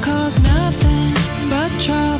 cause nothing but trouble.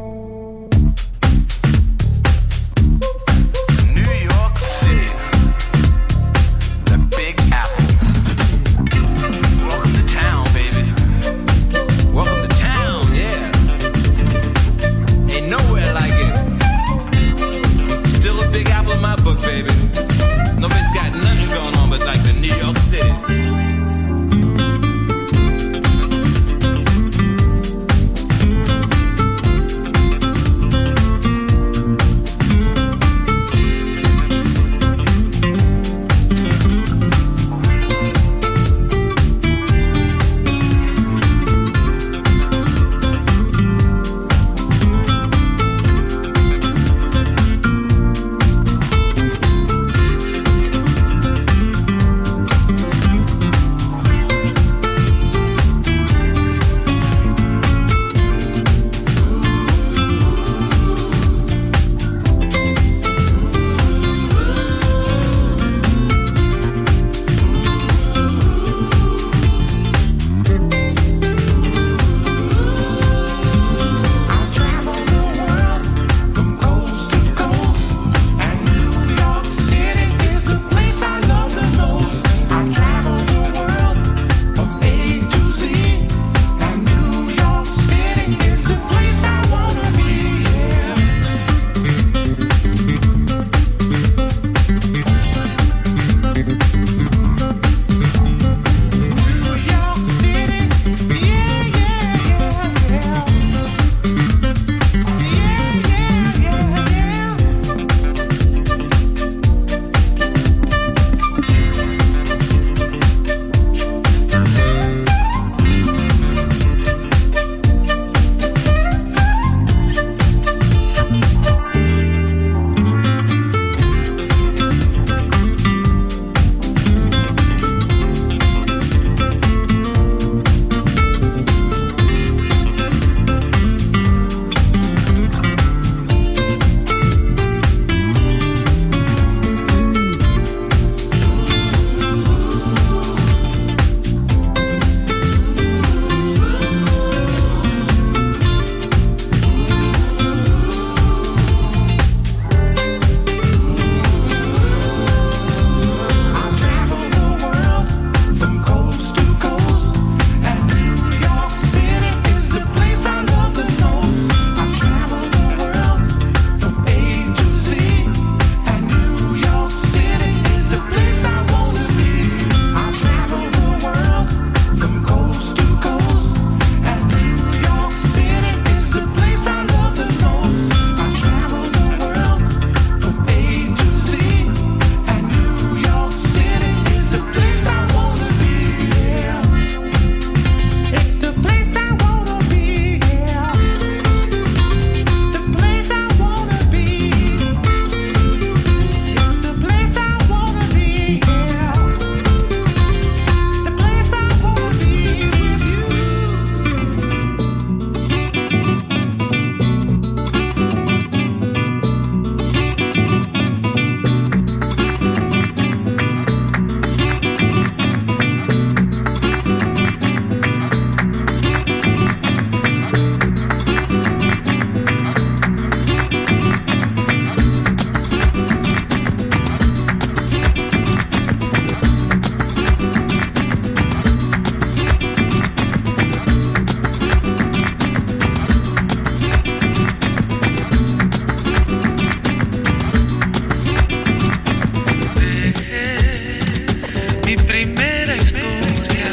mi primera historia,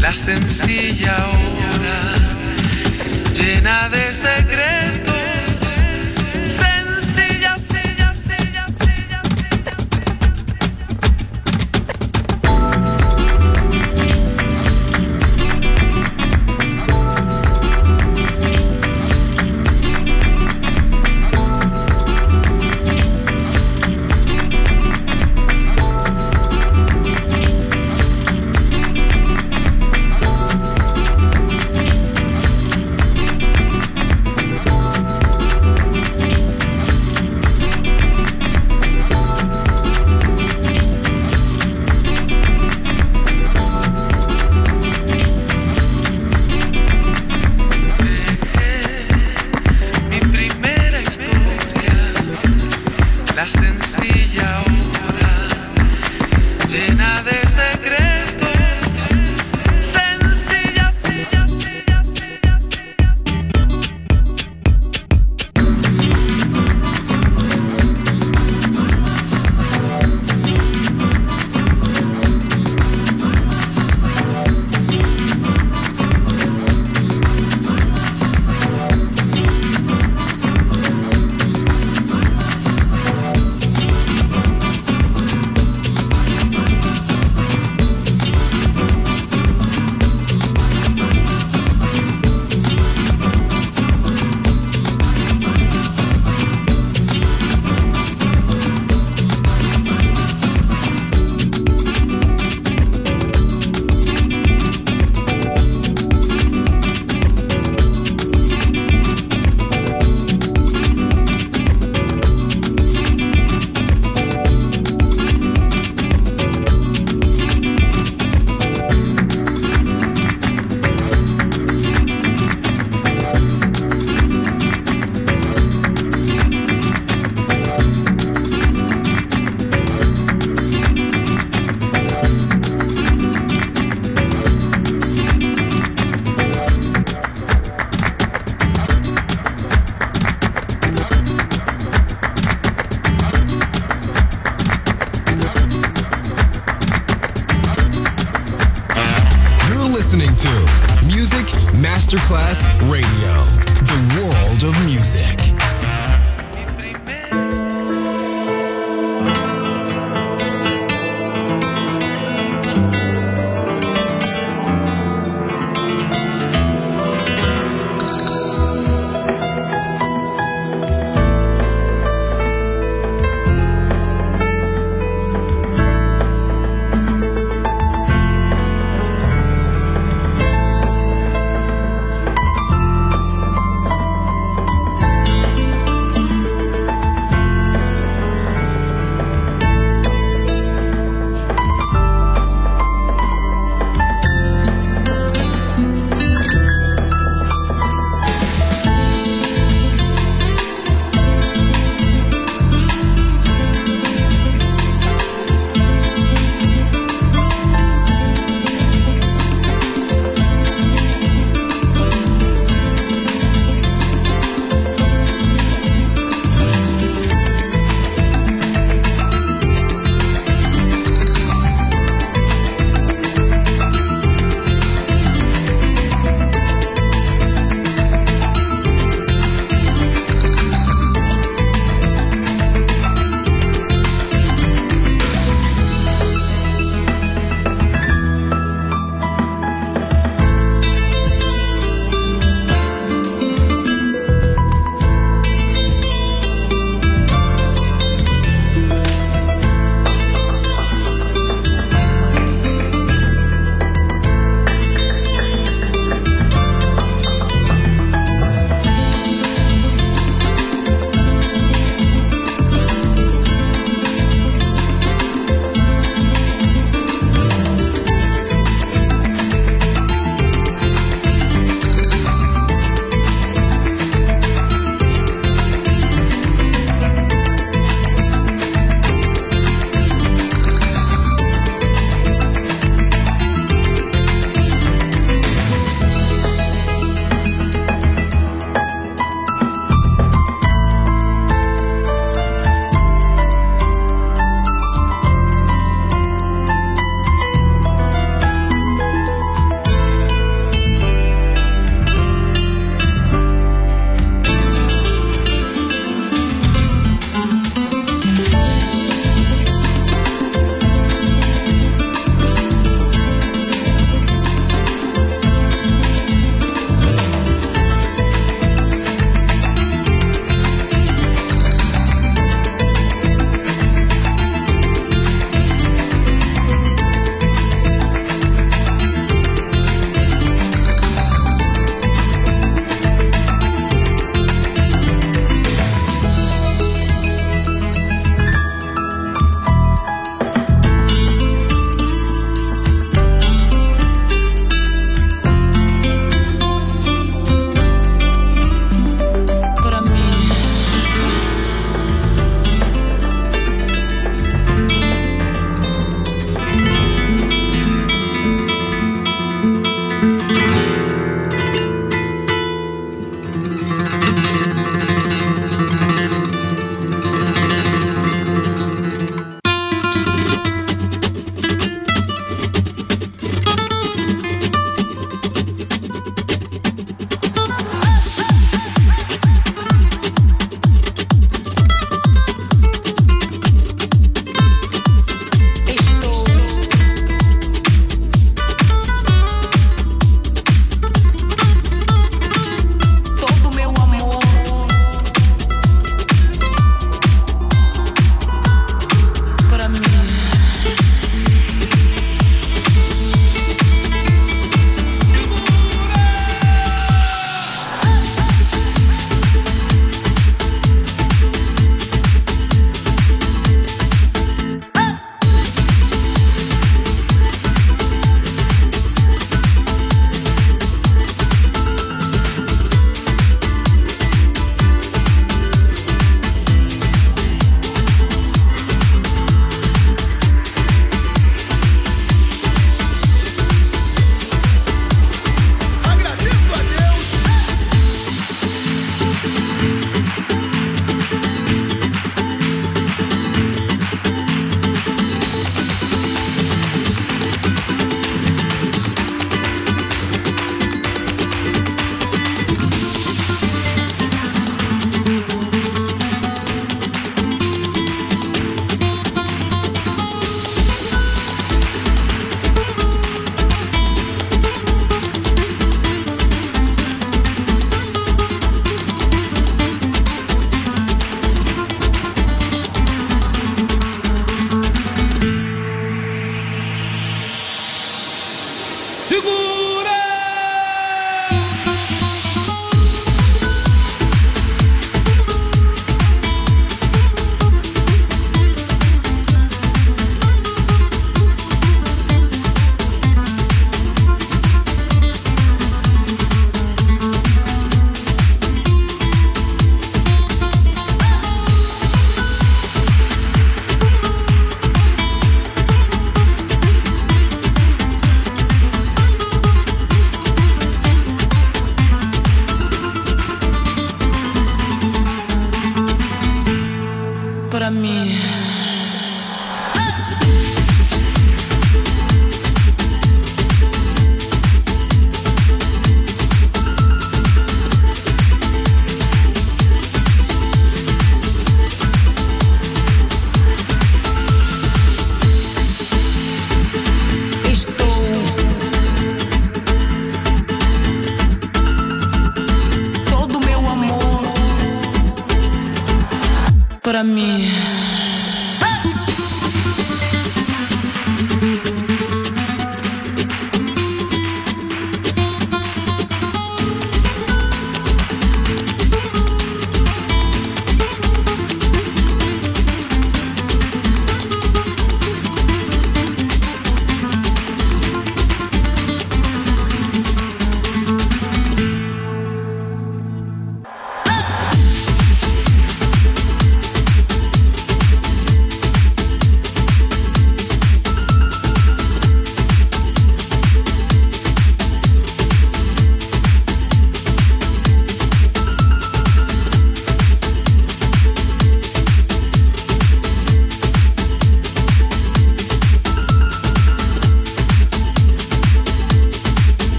la sencilla hora, llena de secretos.